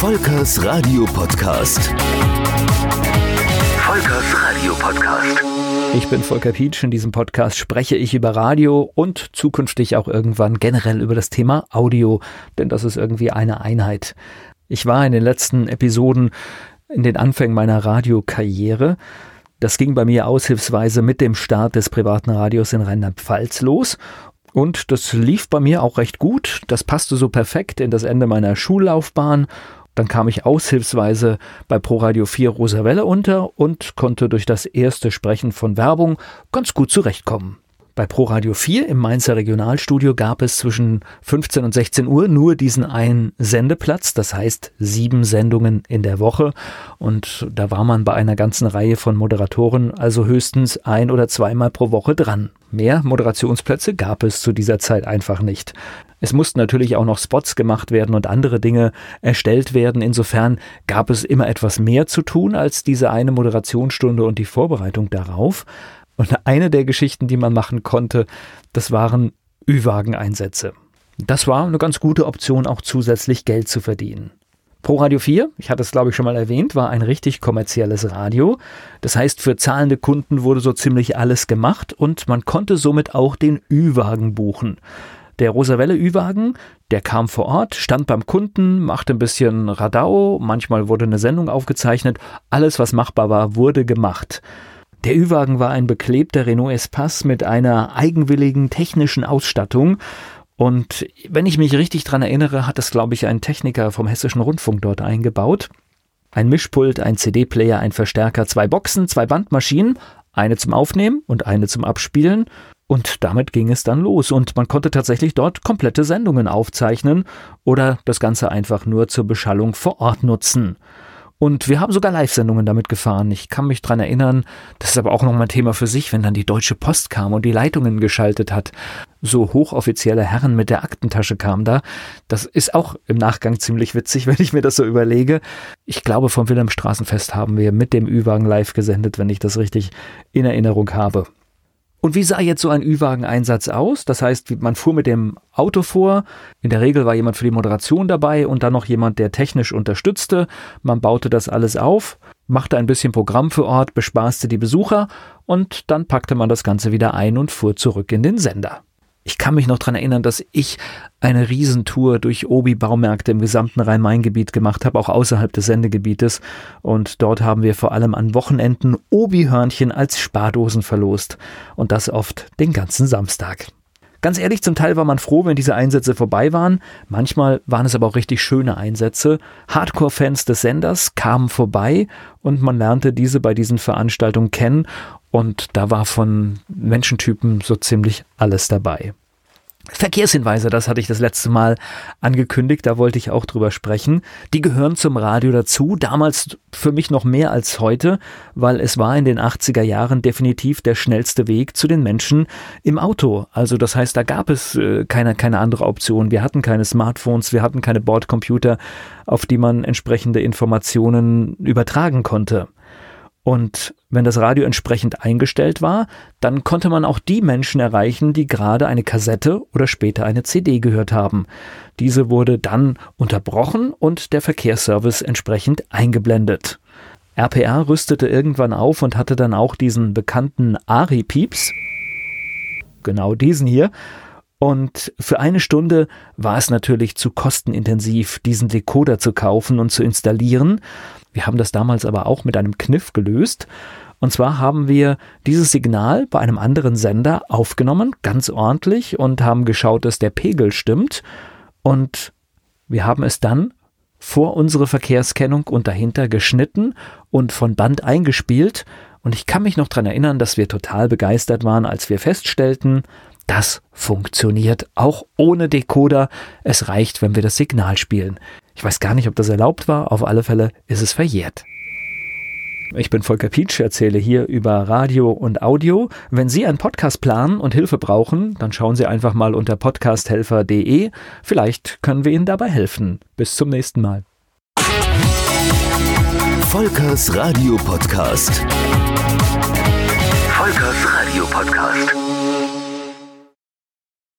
Volkers Radio Podcast. Volkers Radio Podcast. Ich bin Volker Pietsch. In diesem Podcast spreche ich über Radio und zukünftig auch irgendwann generell über das Thema Audio, denn das ist irgendwie eine Einheit. Ich war in den letzten Episoden in den Anfängen meiner Radiokarriere. Das ging bei mir aushilfsweise mit dem Start des privaten Radios in Rheinland-Pfalz los und das lief bei mir auch recht gut. Das passte so perfekt in das Ende meiner Schullaufbahn. Dann kam ich aushilfsweise bei ProRadio 4 Rosawelle unter und konnte durch das erste Sprechen von Werbung ganz gut zurechtkommen. Bei ProRadio 4 im Mainzer Regionalstudio gab es zwischen 15 und 16 Uhr nur diesen einen Sendeplatz, das heißt sieben Sendungen in der Woche. Und da war man bei einer ganzen Reihe von Moderatoren also höchstens ein oder zweimal pro Woche dran. Mehr Moderationsplätze gab es zu dieser Zeit einfach nicht. Es mussten natürlich auch noch Spots gemacht werden und andere Dinge erstellt werden. Insofern gab es immer etwas mehr zu tun als diese eine Moderationsstunde und die Vorbereitung darauf. Und eine der Geschichten, die man machen konnte, das waren Ü-Wagen-Einsätze. Das war eine ganz gute Option, auch zusätzlich Geld zu verdienen. Pro Radio 4, ich hatte es glaube ich schon mal erwähnt, war ein richtig kommerzielles Radio. Das heißt, für zahlende Kunden wurde so ziemlich alles gemacht und man konnte somit auch den Ü-Wagen buchen. Der Rosawelle Ü-Wagen, der kam vor Ort, stand beim Kunden, machte ein bisschen Radau, manchmal wurde eine Sendung aufgezeichnet, alles was machbar war, wurde gemacht. Der Ü-Wagen war ein beklebter Renault Espace mit einer eigenwilligen technischen Ausstattung. Und wenn ich mich richtig dran erinnere, hat es, glaube ich, ein Techniker vom Hessischen Rundfunk dort eingebaut. Ein Mischpult, ein CD-Player, ein Verstärker, zwei Boxen, zwei Bandmaschinen, eine zum Aufnehmen und eine zum Abspielen. Und damit ging es dann los und man konnte tatsächlich dort komplette Sendungen aufzeichnen oder das Ganze einfach nur zur Beschallung vor Ort nutzen. Und wir haben sogar Live-Sendungen damit gefahren. Ich kann mich dran erinnern, das ist aber auch nochmal ein Thema für sich, wenn dann die Deutsche Post kam und die Leitungen geschaltet hat. So hochoffizielle Herren mit der Aktentasche kamen da. Das ist auch im Nachgang ziemlich witzig, wenn ich mir das so überlege. Ich glaube, vom Wilhelmstraßenfest haben wir mit dem Ü-Wagen live gesendet, wenn ich das richtig in Erinnerung habe. Und wie sah jetzt so ein Ü-Wagen-Einsatz aus? Das heißt, man fuhr mit dem Auto vor. In der Regel war jemand für die Moderation dabei und dann noch jemand, der technisch unterstützte. Man baute das alles auf, machte ein bisschen Programm für Ort, bespaßte die Besucher und dann packte man das Ganze wieder ein und fuhr zurück in den Sender. Ich kann mich noch dran erinnern, dass ich eine Riesentour durch Obi-Baumärkte im gesamten Rhein-Main-Gebiet gemacht habe, auch außerhalb des Sendegebietes. Und dort haben wir vor allem an Wochenenden Obi-Hörnchen als Spardosen verlost. Und das oft den ganzen Samstag. Ganz ehrlich, zum Teil war man froh, wenn diese Einsätze vorbei waren. Manchmal waren es aber auch richtig schöne Einsätze. Hardcore-Fans des Senders kamen vorbei und man lernte diese bei diesen Veranstaltungen kennen und da war von Menschentypen so ziemlich alles dabei. Verkehrshinweise, das hatte ich das letzte Mal angekündigt, da wollte ich auch drüber sprechen. Die gehören zum Radio dazu, damals für mich noch mehr als heute, weil es war in den 80er Jahren definitiv der schnellste Weg zu den Menschen im Auto. Also das heißt, da gab es äh, keine, keine andere Option. Wir hatten keine Smartphones, wir hatten keine Bordcomputer, auf die man entsprechende Informationen übertragen konnte. Und wenn das Radio entsprechend eingestellt war, dann konnte man auch die Menschen erreichen, die gerade eine Kassette oder später eine CD gehört haben. Diese wurde dann unterbrochen und der Verkehrsservice entsprechend eingeblendet. RPR rüstete irgendwann auf und hatte dann auch diesen bekannten Ari-Pieps, genau diesen hier, und für eine Stunde war es natürlich zu kostenintensiv, diesen Decoder zu kaufen und zu installieren. Wir haben das damals aber auch mit einem Kniff gelöst. Und zwar haben wir dieses Signal bei einem anderen Sender aufgenommen, ganz ordentlich, und haben geschaut, dass der Pegel stimmt. Und wir haben es dann vor unsere Verkehrskennung und dahinter geschnitten und von Band eingespielt. Und ich kann mich noch dran erinnern, dass wir total begeistert waren, als wir feststellten, das funktioniert auch ohne Decoder. Es reicht, wenn wir das Signal spielen. Ich weiß gar nicht, ob das erlaubt war. Auf alle Fälle ist es verjährt. Ich bin Volker Pietsch, erzähle hier über Radio und Audio. Wenn Sie einen Podcast planen und Hilfe brauchen, dann schauen Sie einfach mal unter podcasthelfer.de. Vielleicht können wir Ihnen dabei helfen. Bis zum nächsten Mal. Volkers Radio Podcast. Volkers Radio Podcast.